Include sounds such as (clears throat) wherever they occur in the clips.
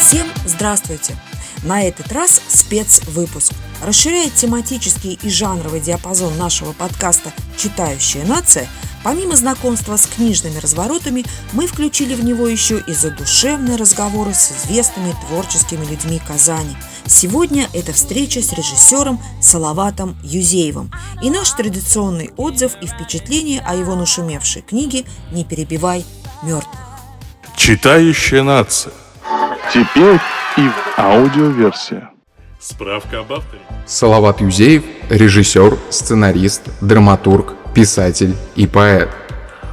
Всем здравствуйте! На этот раз спецвыпуск. Расширяет тематический и жанровый диапазон нашего подкаста «Читающая нация», помимо знакомства с книжными разворотами, мы включили в него еще и задушевные разговоры с известными творческими людьми Казани. Сегодня это встреча с режиссером Салаватом Юзеевым и наш традиционный отзыв и впечатление о его нашумевшей книге «Не перебивай мертвых». Читающая нация. Теперь и в аудиоверсии. Справка об авторе. Салават Юзеев – режиссер, сценарист, драматург, писатель и поэт.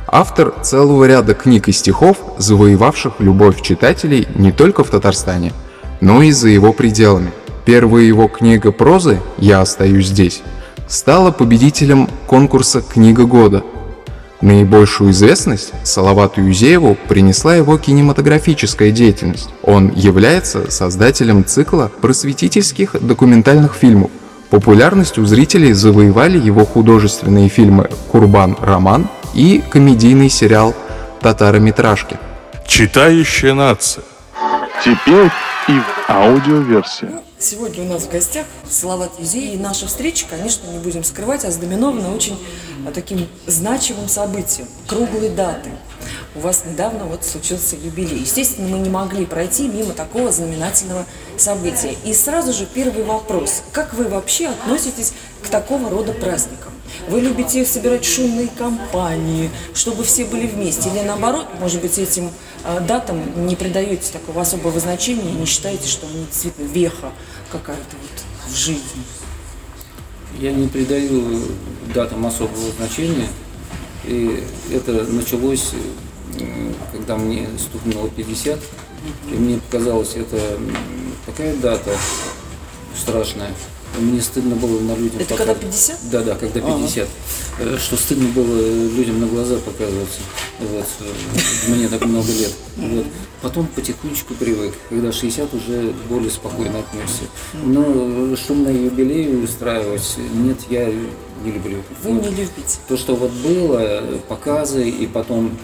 Автор целого ряда книг и стихов, завоевавших любовь читателей не только в Татарстане, но и за его пределами. Первая его книга прозы «Я остаюсь здесь» стала победителем конкурса «Книга года», Наибольшую известность Салавату Юзееву принесла его кинематографическая деятельность. Он является создателем цикла просветительских документальных фильмов. Популярность у зрителей завоевали его художественные фильмы «Курбан Роман» и комедийный сериал «Татарометражки». Читающая нация. Теперь и в аудиоверсии. Сегодня у нас в гостях Салават Юзей, и наша встреча, конечно, не будем скрывать, ознаменована очень а, таким значимым событием, круглой датой. У вас недавно вот случился юбилей. Естественно, мы не могли пройти мимо такого знаменательного события. И сразу же первый вопрос. Как вы вообще относитесь к такого рода праздникам? Вы любите собирать шумные компании, чтобы все были вместе? Или наоборот, может быть, этим датам не придаете такого особого значения не считаете, что они действительно веха какая-то вот в жизни? Я не придаю датам особого значения. И это началось, э, когда мне стукнуло 50. И мне показалось, это такая дата страшная. Мне стыдно было на людям Это когда 50? Да, да, когда 50. Э, Что стыдно было людям на глаза показываться. Вот. э, Мне так много лет. Вот. Потом потихонечку привык. Когда 60 уже более спокойно отнесся. Но э, шумные юбилеи устраивать, нет, я не люблю. Вы Вот. не любите. То, что вот было, э, показы, и потом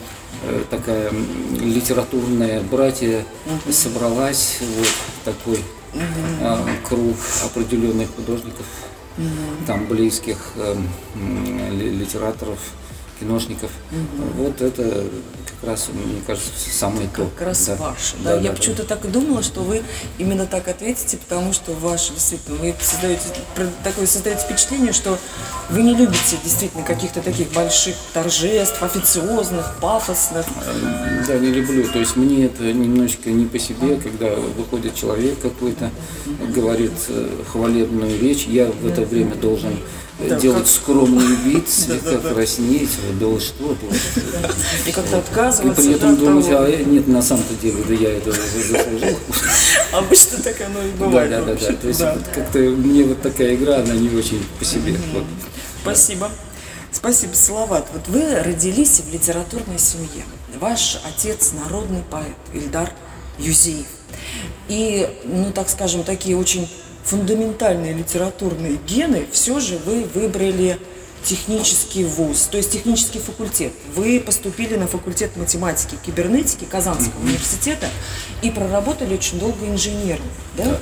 э, такая литературная братья собралась, вот такой круг определенных художников, там близких эм, литераторов, киношников. Вот это как раз, мне кажется, самое то. Как раз Да. ваше. Да, я почему-то так и думала, что вы именно так ответите, потому что ваше, действительно, вы создаете такое создаете впечатление, что вы не любите действительно каких-то таких больших торжеств, официозных, пафосных. Да, не люблю. То есть мне это немножечко не по себе, когда выходит человек какой-то, говорит э, хвалебную речь, я в это время должен Да, делать как- скромный (laughs) вид, слегка краснеть, вот, да что. И как-то И отказываться при этом думать, а э, нет, на самом-то деле, да я это заслужил. (laughs) Обычно так оно и бывает. да, да, да. То есть как-то мне вот такая игра, она не очень по себе. Спасибо. Спасибо, Салават. Вот вы родились в литературной семье. Ваш отец народный поэт Ильдар Юзеев. И, ну, так скажем, такие очень фундаментальные литературные гены все же вы выбрали технический вуз, то есть технический факультет. Вы поступили на факультет математики и кибернетики Казанского университета и проработали очень долго инженером. Да?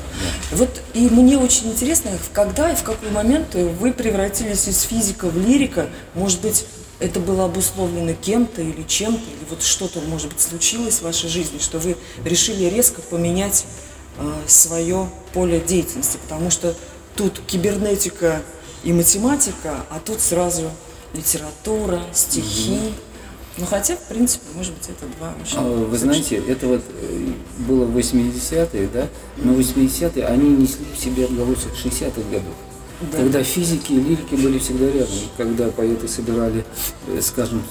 Вот и мне очень интересно, когда и в какой момент вы превратились из физика в лирика, может быть, это было обусловлено кем-то или чем-то, или вот что-то, может быть, случилось в вашей жизни, что вы решили резко поменять свое поле деятельности, потому что тут кибернетика и математика, а тут сразу литература, стихи. Ну, хотя, в принципе, может быть, это два очень... А, Вы знаете, это вот э, было в 80-е, да? Но 80-е, они несли в себе отголосок 60-х годов. Да. Когда физики и лирики были всегда рядом, когда поэты собирали, э, скажем,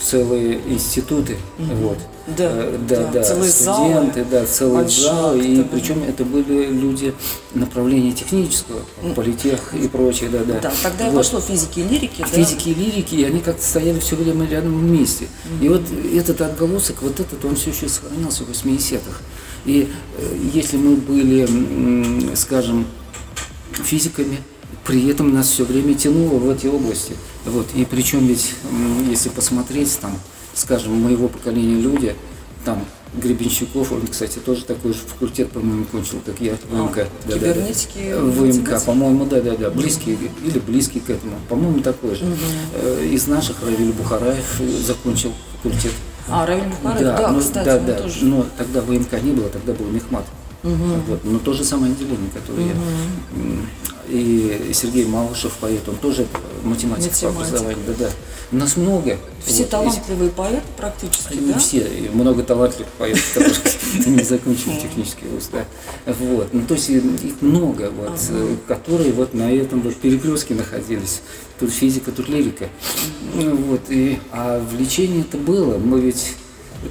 целые институты, вот. Да, Э, да, да, да, целые студенты, залы, да, целый зал, и да. причем это были люди направления технического, политех и прочее, да, да. Да, тогда и Вот. пошло физики и лирики, да? Физики и лирики, и они как-то стояли все время рядом вместе. И вот этот отголосок, вот этот, он все еще сохранялся в 80-х. И э, если мы были, скажем, физиками, при этом нас все время тянуло в эти области. Вот. И причем ведь, если посмотреть, там, скажем, моего поколения люди, там Гребенщиков, он, кстати, тоже такой же факультет, по-моему, кончил, как я, ВМК. Да, да, да. кибернетики ВМК, по-моему, да, да, да, близкий или близкий к этому, по-моему, такой же. Э, Из наших Равиль Бухараев э, закончил факультет. А, Равиль Бухарев, да, ну, кстати, да, да. тоже. Но тогда ВМК не было, тогда был Мехмат. Вот. Но то же самое отделение, которое я. И Сергей Малышев, поэт, он тоже математик, по Математик. образованию. Да, да. У нас много. Все Вот. талантливые поэты практически, Не да? все, и много талантливых поэтов, (laughs) которые не закончили технический вуз, да. Вот. Ну, то есть их много, вот, которые вот на этом вот перекрестке находились. Тут физика, тут лирика. Ну, Вот. И, а влечение это было. Мы ведь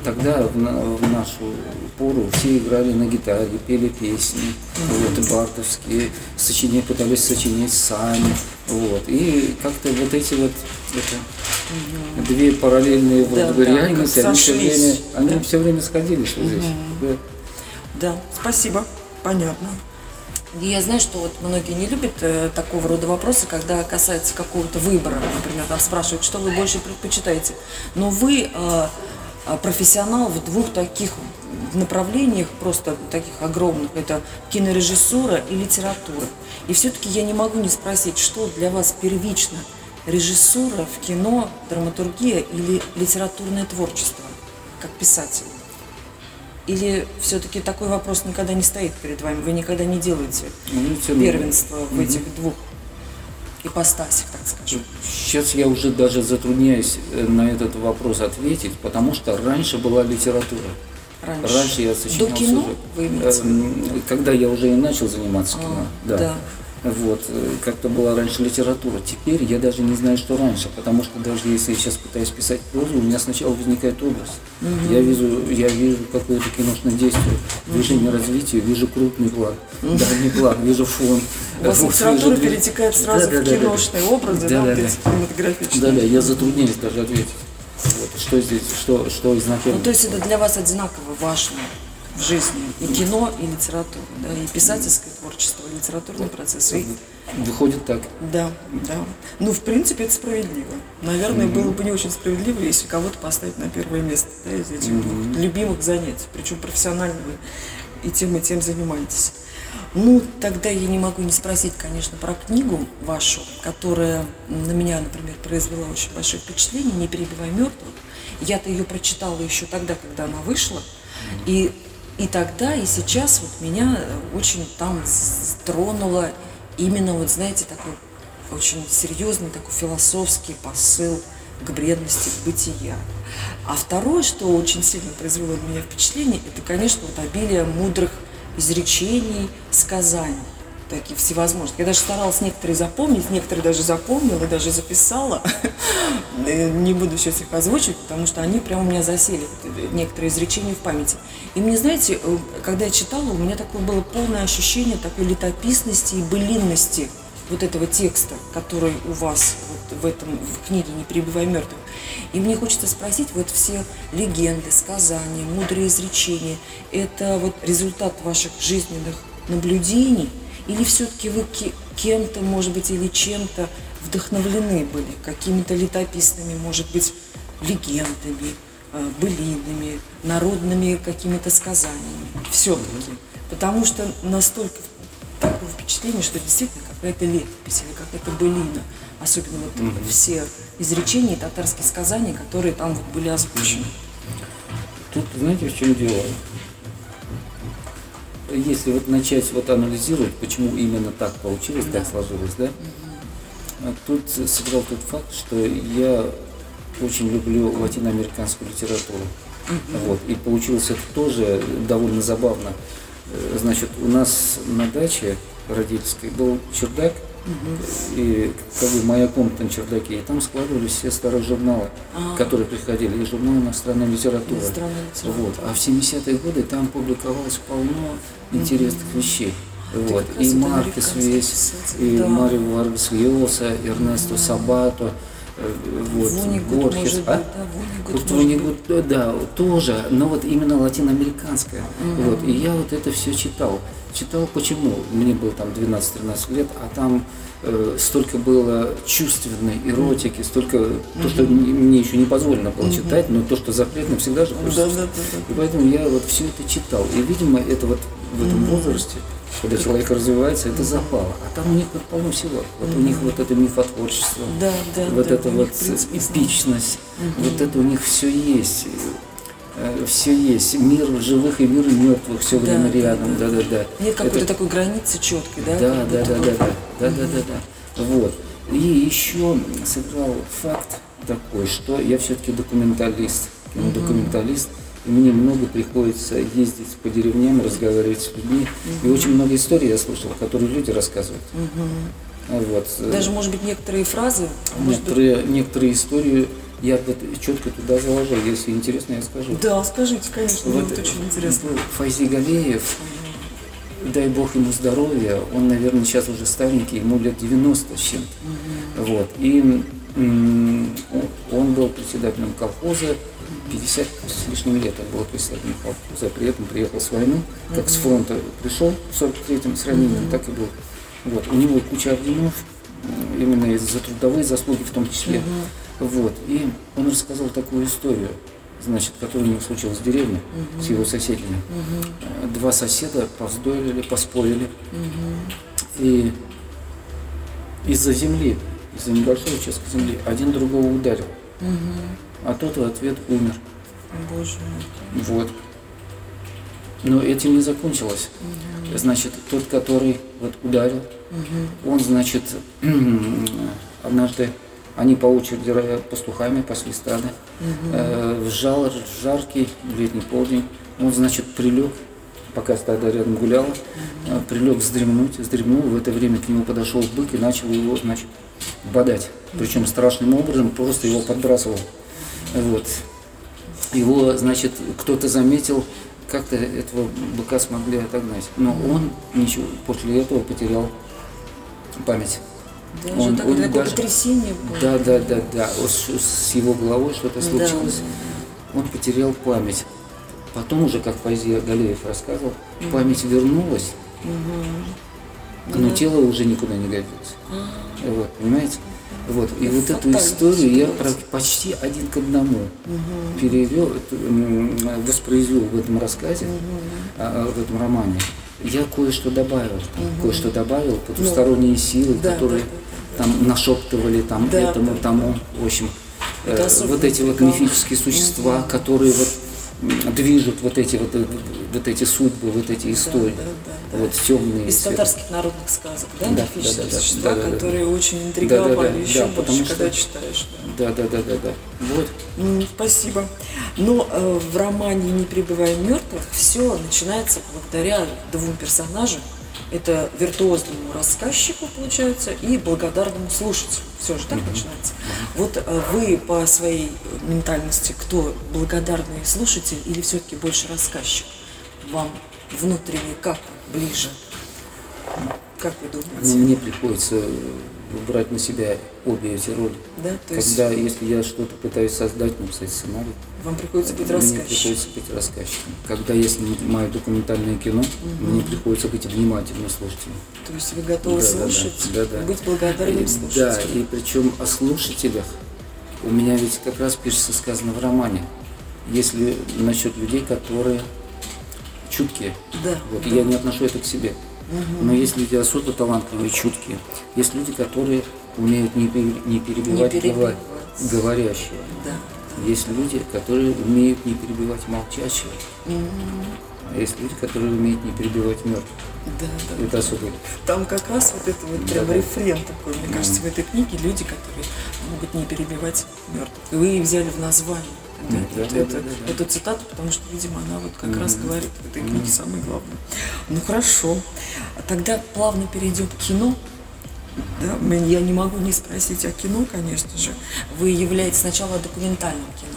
тогда в, на- в нашу пору все играли на гитаре, пели песни, вот, и бартовские, сочинять, пытались сочинять сами. Вот. И как-то вот эти вот это, две параллельные вроде Да, бы да, реальности, они все время, они да. все время сходились вот здесь. Да. Да, спасибо, понятно. И Я знаю, что вот многие не любят э, такого рода вопросы, когда касается какого-то выбора. Например, там спрашивают, что вы больше предпочитаете. Но вы э, профессионал в двух таких направлениях, просто таких огромных. Это кинорежиссура и литература. И все-таки я не могу не спросить, что для вас первично? Режиссура в кино, драматургия или литературное творчество, как писатель? Или все-таки такой вопрос никогда не стоит перед вами? Вы никогда не делаете Ну, первенство в этих двух ипостасях, так скажем? Сейчас я уже даже затрудняюсь э, на этот вопрос ответить, потому что раньше была литература. Раньше. я сочинял До кино сюжет. вы имеете? Эм, Когда я уже и начал заниматься кино, да. да. Вот, э, как-то была раньше литература. Теперь я даже не знаю, что раньше, потому что даже если я сейчас пытаюсь писать прозу, у меня сначала возникает образ. Я вижу, я вижу какое-то киношное действие, движение развития, вижу крупный план, дальний план, вижу фон. У вас (laughs) Вот, литература вижу- перетекает сразу Да, да, в да, да. киношные образы, да, Да, вот да, да. кинематографичные. Да, да, я затрудняюсь даже ответить. Вот, что здесь, что, что изначально. Ну, то есть это для вас одинаково важно в жизни. И кино, и литература, да, и писательское творчество, и литературный процесс. И, Выходит так. да, да. Ну, в принципе, это справедливо. Наверное, было бы не очень справедливо, если кого-то поставить на первое место да, из этих двух любимых занятий. Причем профессионально вы и тем, и тем занимаетесь. Ну, тогда я не могу не спросить, конечно, про книгу вашу, которая на меня, например, произвела очень большое впечатление «Не перебивай мертвых». Я-то ее прочитала еще тогда, когда она вышла. И, и тогда, и сейчас вот меня очень там тронуло именно, вот знаете, такой очень серьезный такой философский посыл к бредности бытия. А второе, что очень сильно произвело на меня впечатление, это, конечно, вот обилие мудрых изречений, сказаний, таких всевозможных. Я даже старалась некоторые запомнить, некоторые даже запомнила, даже записала. (laughs) Э, Не буду сейчас их озвучивать, потому что они прямо у меня засели, э, некоторые изречения в памяти. И мне, знаете, э, когда я читала, у меня такое было полное ощущение такой летописности и былинности вот этого текста, который у вас вот в этом в книге «Не перебивай мертвых». И мне хочется спросить, вот все легенды, сказания, мудрые изречения, это вот результат ваших жизненных наблюдений, или все-таки вы ке- кем-то, может быть, или чем-то вдохновлены были, какими-то летописными, может быть, легендами, э, былинами, народными какими-то сказаниями, все-таки. Потому что настолько такое впечатление, что действительно какая-то летопись или какая-то былина. Особенно вот все изречения и татарские сказания, которые там вот были озвучены. Тут знаете, в чем дело? Если вот начать вот анализировать, почему именно так получилось, так сложилось, да? А Тут сыграл тот факт, что я очень люблю латиноамериканскую литературу. Вот. И получилось это тоже довольно забавно. Э, Значит, у нас на даче родительской был чердак, и как бы моя комната на чердаке, и там складывались все старые журналы, которые приходили, и журналы иностранной литературы. Иностранной литературы. Вот. А в 70-е годы там публиковалось полно интересных вещей. Вот. как раз И вот Маркес весь, писатели, и да. Марио Варгас Льоса, Эрнесто Сабато, э, вот, Борхес, может а? быть, да, Вот э, да, тоже, но вот именно латиноамериканская. Вот, и я вот это все читал. Читал почему? Мне было там 12-13 лет, а там э, столько было чувственной эротики, столько, то, что мне еще не позволено было читать, но то, что запретно, всегда же присутствует. да, да, И поэтому я вот все это читал. И, видимо, это вот в этом возрасте, когда человек развивается, это запало. А там у них вот полно всего. Вот у них вот это мифотворчество, Да, да, вот да, это вот эпичность, вот это у них все есть. Все есть. Мир живых и мир мертвых все время да, рядом. да. Да, да. Нет какой-то Это- такой границы четкой, да? да, да, да, да, да, да, да, да, да. Вот. И еще сыграл факт такой, что я все-таки документалист, документалист, и мне много приходится ездить по деревням, разговаривать с людьми, и очень много историй я слышал, которые люди рассказывают. А Вот. Даже, может быть, некоторые фразы, может быть, Некоторые, некоторые истории я вот четко туда заложил, если интересно, я скажу. да, скажите, конечно, вот очень интересно. Файзи Галеев, дай бог ему здоровья, он, наверное, сейчас уже старенький, ему лет 90 с чем-то. Вот. И он был председателем колхоза, 50 с лишним лет он был председателем колхоза, при этом приехал с войны, как с фронта пришел в 43-м с ранением, так и был. Вот. У него куча орденов, м, именно из-за трудовые заслуги в том числе. Вот. И он рассказал такую историю, значит, которая у него случилась в деревне с его соседями. Э, Два соседа повздорили, поспорили. И из-за земли, из-за небольшого участка земли, один другого ударил. А тот в ответ умер. Боже мой. Вот. Но этим не закончилось. Значит, тот, который вот ударил, он, значит, (clears throat) однажды они по очереди пастухами пасли стадо. Э, в жар, жаркий летний полдень он, значит, прилег, пока стадо рядом гуляло, э, прилег вздремнуть, вздремнул. В это время к нему подошел бык и начал его, значит, бодать. Причем страшным образом просто его подбрасывал. Вот. Его, значит, кто-то заметил, как-то этого быка смогли отогнать. Но он ничего, после этого потерял память. Даже Он- так- он даже- потрясение было. Да, да, да, да. С, с его головой что-то Да, случилось. Он потерял память. Потом уже, как Файзи Галеев рассказывал, память вернулась, но тело уже никуда не годится. Вот, понимаете? Вот. И вот эту историю я почти один к одному перевел, это, м, воспроизвел в этом рассказе, а, в этом романе. Я кое-что добавил, там, кое-что добавил, потусторонние силы, Ну, да, которые да, там нашептывали там Да, этому, да, тому, в общем, Это э, вот эти вот мифические существа, которые вот движут вот эти вот, вот эти судьбы, вот эти истории, да, да, да. вот темные. Из татарских народных сказок, да, Да, мифические да, да, да, существа, да, да, да. которые очень интриговали Да, да, да, еще да, больше, потому когда что- читаешь. да. Да, да, да, да, да. Вот. Спасибо. Но э, в романе «Не пребывая мертвых» все начинается благодаря двум персонажам. Это виртуозному рассказчику, получается, и благодарному слушателю. Все же так начинается. Вот э, вы по своей ментальности кто? Благодарный слушатель или все-таки больше рассказчик? Вам внутренне как ближе? Как вы Ну, думаете? мне приходится брать на себя обе эти роли. Да, то есть Когда, если я что-то пытаюсь создать, написать сценарий, вам приходится быть мне рассказчиком. приходится быть рассказчиком. Когда я снимаю документальное кино, мне приходится быть внимательным слушателем. То есть вы готовы Да, да, да. слушать Да, да. и быть благодарным слушателем. Да, и причем о слушателях у меня ведь как раз пишется сказано в романе. Если насчет людей, которые чуткие. Да, Вот, да. Я не отношу это к себе. Но есть люди особо талантливые, чуткие. Есть люди, которые умеют не, не перебивать, Не перебивать. говор- говорящего. Да. Есть люди, которые умеют не перебивать молчащего. А есть люди, которые умеют не перебивать мертвых. Да, да. Это особо. Там как раз вот это вот прям Да. рефрен такой, мне кажется, в этой книге люди, которые могут не перебивать мертвых. Вы взяли в название. Это- это-. Эту цитату, потому что, видимо, она вот как раз говорит в этой книге самое главное. Ну хорошо. Тогда плавно перейдем к кино. Да, я не могу не спросить о кино, конечно же. Вы являетесь сначала документальным кино.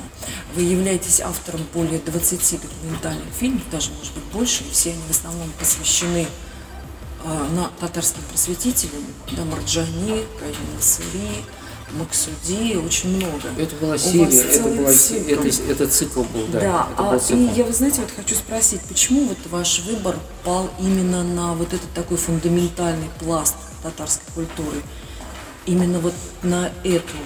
Вы являетесь автором более 20 документальных фильмов, даже, может быть, больше, все они в основном посвящены а, на татарским просветителям, да, Марджани, Каин Насыри, Максуди, очень много. Это была серия, это, была, цикл. это, это цикл был, да. Да, это а, был и цикл. я, вы знаете, вот хочу спросить, почему вот ваш выбор пал именно на вот этот такой фундаментальный пласт татарской культуры, именно вот на эту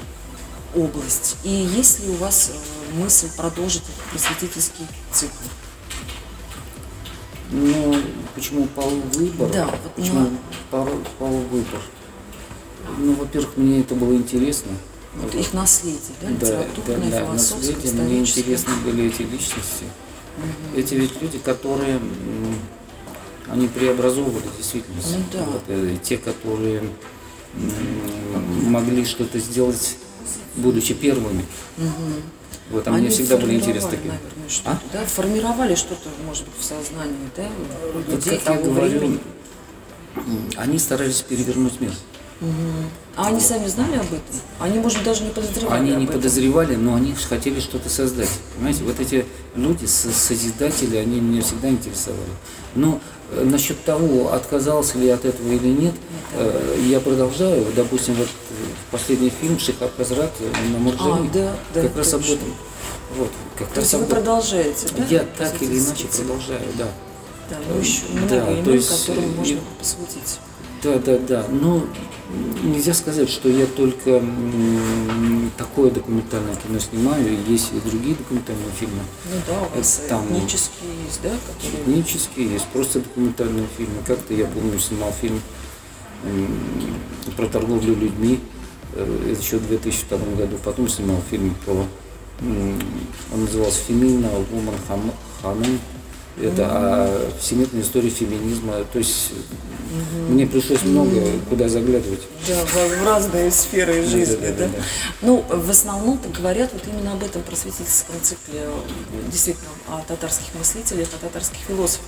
область? И есть ли у вас э, мысль продолжить этот просветительский цикл? Ну, почему пал выбор? Да, вот почему на- пал, пал выбор? Ну, во-первых, мне это было интересно. Вот их наследие, да, Да, да, литературное, да, философское, наследие. Мне интересны были эти личности. Эти ведь люди, которые они преобразовывали действительность. Ну да. Вот, э, те, которые могли что-то сделать, будучи первыми. Вот, а мне Они всегда были интересны такие. наверное, что-то, А? да? Формировали что-то, может быть, в сознании, да, у Вот людей как я говорю, времени. они старались перевернуть мир. А они сами знали об этом? Они, может, даже не подозревали Они об не этом. подозревали, но они хотели что-то создать. Понимаете, вот эти люди, со- созидатели, они меня всегда интересовали. Но э, насчет того, отказался ли от этого или нет, э, я продолжаю. Допустим, вот э, последний фильм «Шихаб Казрат» на Муржани, А, да, да, как раз об точно. этом. Вот, как То раз есть вы об продолжаете, да? Я так или иначе продолжаю, да. Да, ну еще Да, много то имен, есть, которым э, можно посвятить. Да, да, да. Но нельзя сказать, что я только такое документальное кино снимаю. Есть и другие документальные фильмы. Ну да, у вас Там- этнические есть, да, которые... Этнические, есть просто документальные фильмы. Как-то я помню, снимал фильм про торговлю людьми э, еще в 2002 году. Потом снимал фильм про... Он назывался «Фемина Woman Хам- Ханым». Это о всемирной истории феминизма. То есть мне пришлось много куда заглядывать. Да, в, в разные сферы жизни, да, да, да, да. Ну, в основном-то говорят вот именно об этом просветительском цикле, действительно, о татарских мыслителях, о татарских философах.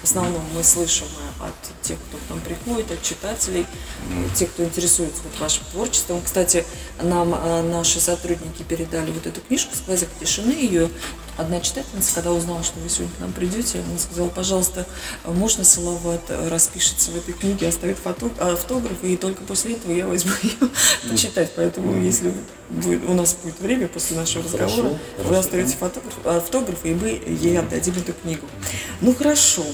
В основном мы слышим от тех, кто к нам приходит, от читателей, тех, кто интересуется вот вашим творчеством. Кстати, нам э, наши сотрудники передали вот эту книжку «Сквозняк тишины». Ее одна читательница, когда узнала, что вы сегодня к нам придете, она сказала, пожалуйста, можно Салават э, распишется в этой книге, оставит фото- автограф, и только после этого я возьму (laughs) ее почитать. Поэтому, если будет- у нас будет время после нашего Хорошо, разговора, вы хорошо. оставите фотограф, автограф, и мы ей отдадим эту книгу. Ну, хорошо.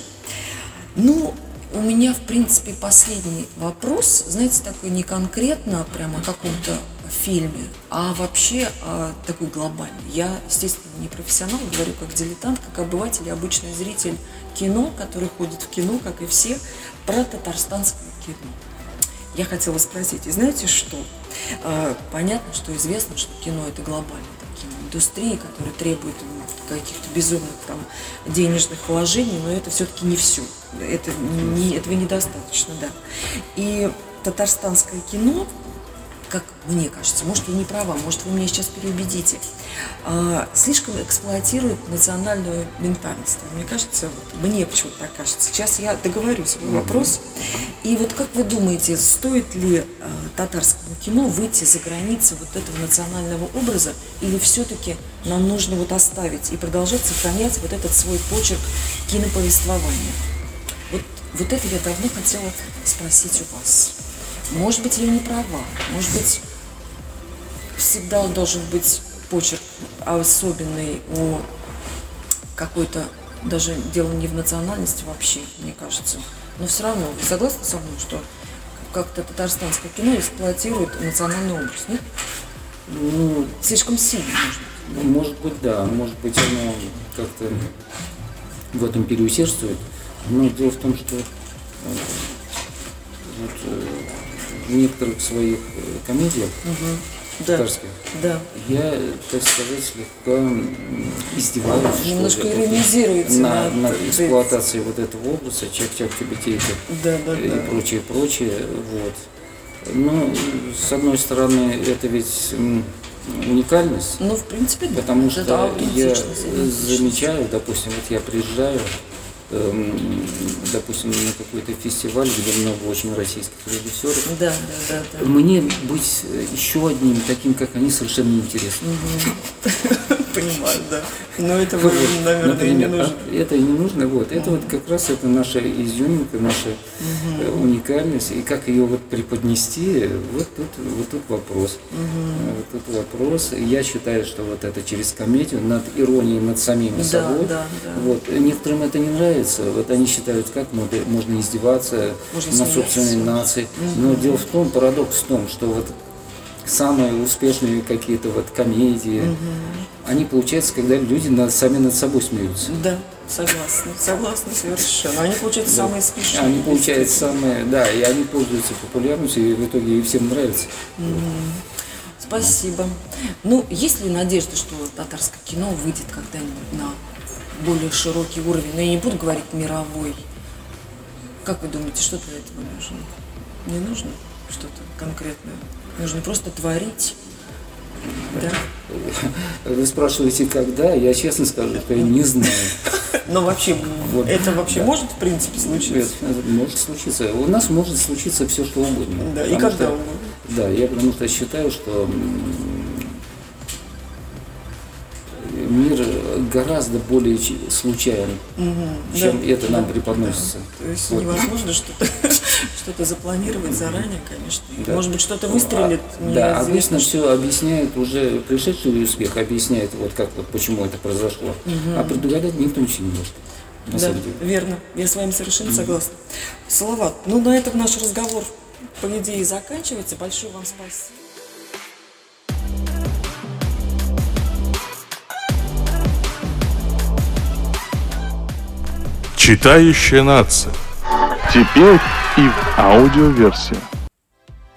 Ну, у меня, в принципе, последний вопрос, знаете, такой не конкретно прямо о каком-то фильме, а вообще а, такой глобальный. Я, естественно, не профессионал, говорю как дилетант, как обыватель и обычный зритель кино, который ходит в кино, как и все, про татарстанское кино. Я хотела спросить, и знаете что? Э, Понятно, что известно, что кино это глобальная там, киноиндустрия, которая требует м, каких-то безумных там денежных вложений, но это все-таки не все. Это не, этого недостаточно, да. И татарстанское кино, как мне кажется, может, я не права, может, вы меня сейчас переубедите, а, слишком эксплуатирует национальную ментальность. Мне кажется, вот мне почему-то так кажется. Сейчас я договорю свой вопрос. И вот как вы думаете, стоит ли а, татарскому кино выйти за границы вот этого национального образа, или все-таки нам нужно вот оставить и продолжать сохранять вот этот свой почерк киноповествования? Вот, вот это я давно хотела спросить у вас. Может быть, я не права, может быть, всегда должен быть почерк особенный у какой-то, даже дело не в национальности вообще, мне кажется. Но все равно, вы согласны со мной, что как-то татарстанское кино эксплуатирует национальный образ, нет? Ну, Слишком сильно, может быть. может быть, да, может быть, оно как-то в этом переусердствует. Но дело в том, что э, вот, э, в некоторых своих э, комедиях Да, татарских да. я, так сказать, слегка издеваюсь. что Немножко вот, иронизируете на, этим. эксплуатацией вот этого образа, чак-чак чебетейка Да, да, и да. прочее, прочее. Вот. Ну, с одной стороны, это ведь уникальность, Ну, в принципе, да. потому Это что я замечаю, допустим, вот я приезжаю, допустим, на какой-то фестиваль, где много очень российских режиссеров, Да, да, да, мне быть еще одним таким, как они, совершенно неинтересно. Понимаю, да. Но этого, наверное, и не Например, нужно. а это и не нужно. Вот. Это вот как раз это наша изюминка, наша э, уникальность. И как ее вот преподнести, вот тут, вот тут вопрос. Э, Вот тут вопрос. Я считаю, что вот это через комедию, над иронией над самим Да, собой. да, да. Вот. Некоторым это не нравится. Вот они считают, как можно, издеваться Можно над собственной нацией. Но дело в том, парадокс в том, что вот самые успешные какие-то вот комедии, они получаются, когда люди над- сами над собой смеются. Да, согласна, согласна совершенно. Они, получаются, самые смешные. Они получают самые, да, и они пользуются популярностью, и в итоге и всем нравится. Спасибо. Ну, есть ли надежда, что татарское кино выйдет когда-нибудь на более широкий уровень? Но я не буду говорить мировой. Как вы думаете, что для этого нужно? Не нужно что-то конкретное? Нужно просто творить. Да? Вы спрашиваете, когда? Я честно скажу, что я не знаю. Но вообще, Вот. это вообще Да. может в принципе случиться? Это может случиться. У нас может случиться все, что угодно. Да, и когда что- угодно. Да, я потому что считаю, что мир гораздо более случайен, чем Да, это нам да, преподносится. да. То есть Вот. невозможно что-то что запланировать заранее, конечно. Да. Может быть, что-то выстрелит, А, Да, обычно все объясняет уже пришедший успех, объясняет вот как вот почему это произошло. А предугадать никто ничего не может. На Да, самом деле. верно. Я с вами совершенно согласна. Салават, ну на этом наш разговор, по идее, заканчивается. Большое вам спасибо. Читающая нация. Теперь и в аудиоверсии.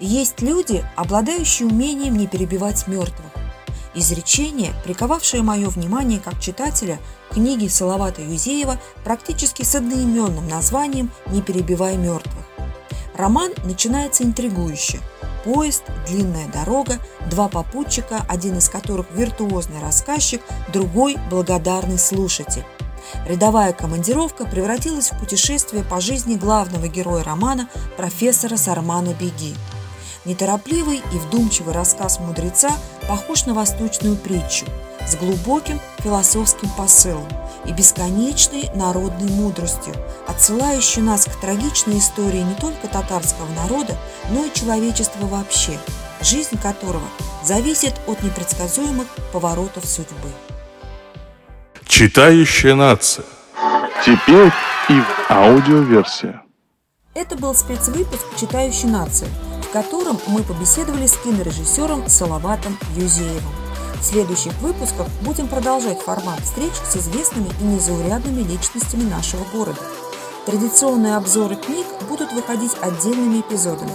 Есть люди, обладающие умением не перебивать мертвых. Изречение, приковавшее мое внимание как читателя книги Салавата Юзеева практически с одноименным названием «Не перебивай мертвых». Роман начинается интригующе. Поезд, длинная дорога, два попутчика, один из которых виртуозный рассказчик, другой – благодарный слушатель. Рядовая командировка превратилась в путешествие по жизни главного героя романа профессора Сармана Беги. Неторопливый и вдумчивый рассказ мудреца похож на восточную притчу с глубоким философским посылом и бесконечной народной мудростью, отсылающей нас к трагичной истории не только татарского народа, но и человечества вообще, жизнь которого зависит от непредсказуемых поворотов судьбы. Читающая нация. Теперь и в аудиоверсии. Это был спецвыпуск «Читающий нации», в котором мы побеседовали с кинорежиссером Салаватом Юзеевым. В следующих выпусках будем продолжать формат встреч с известными и незаурядными личностями нашего города. Традиционные обзоры книг будут выходить отдельными эпизодами.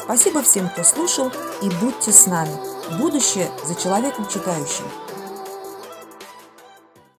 Спасибо всем, кто слушал, и будьте с нами. Будущее за человеком читающим.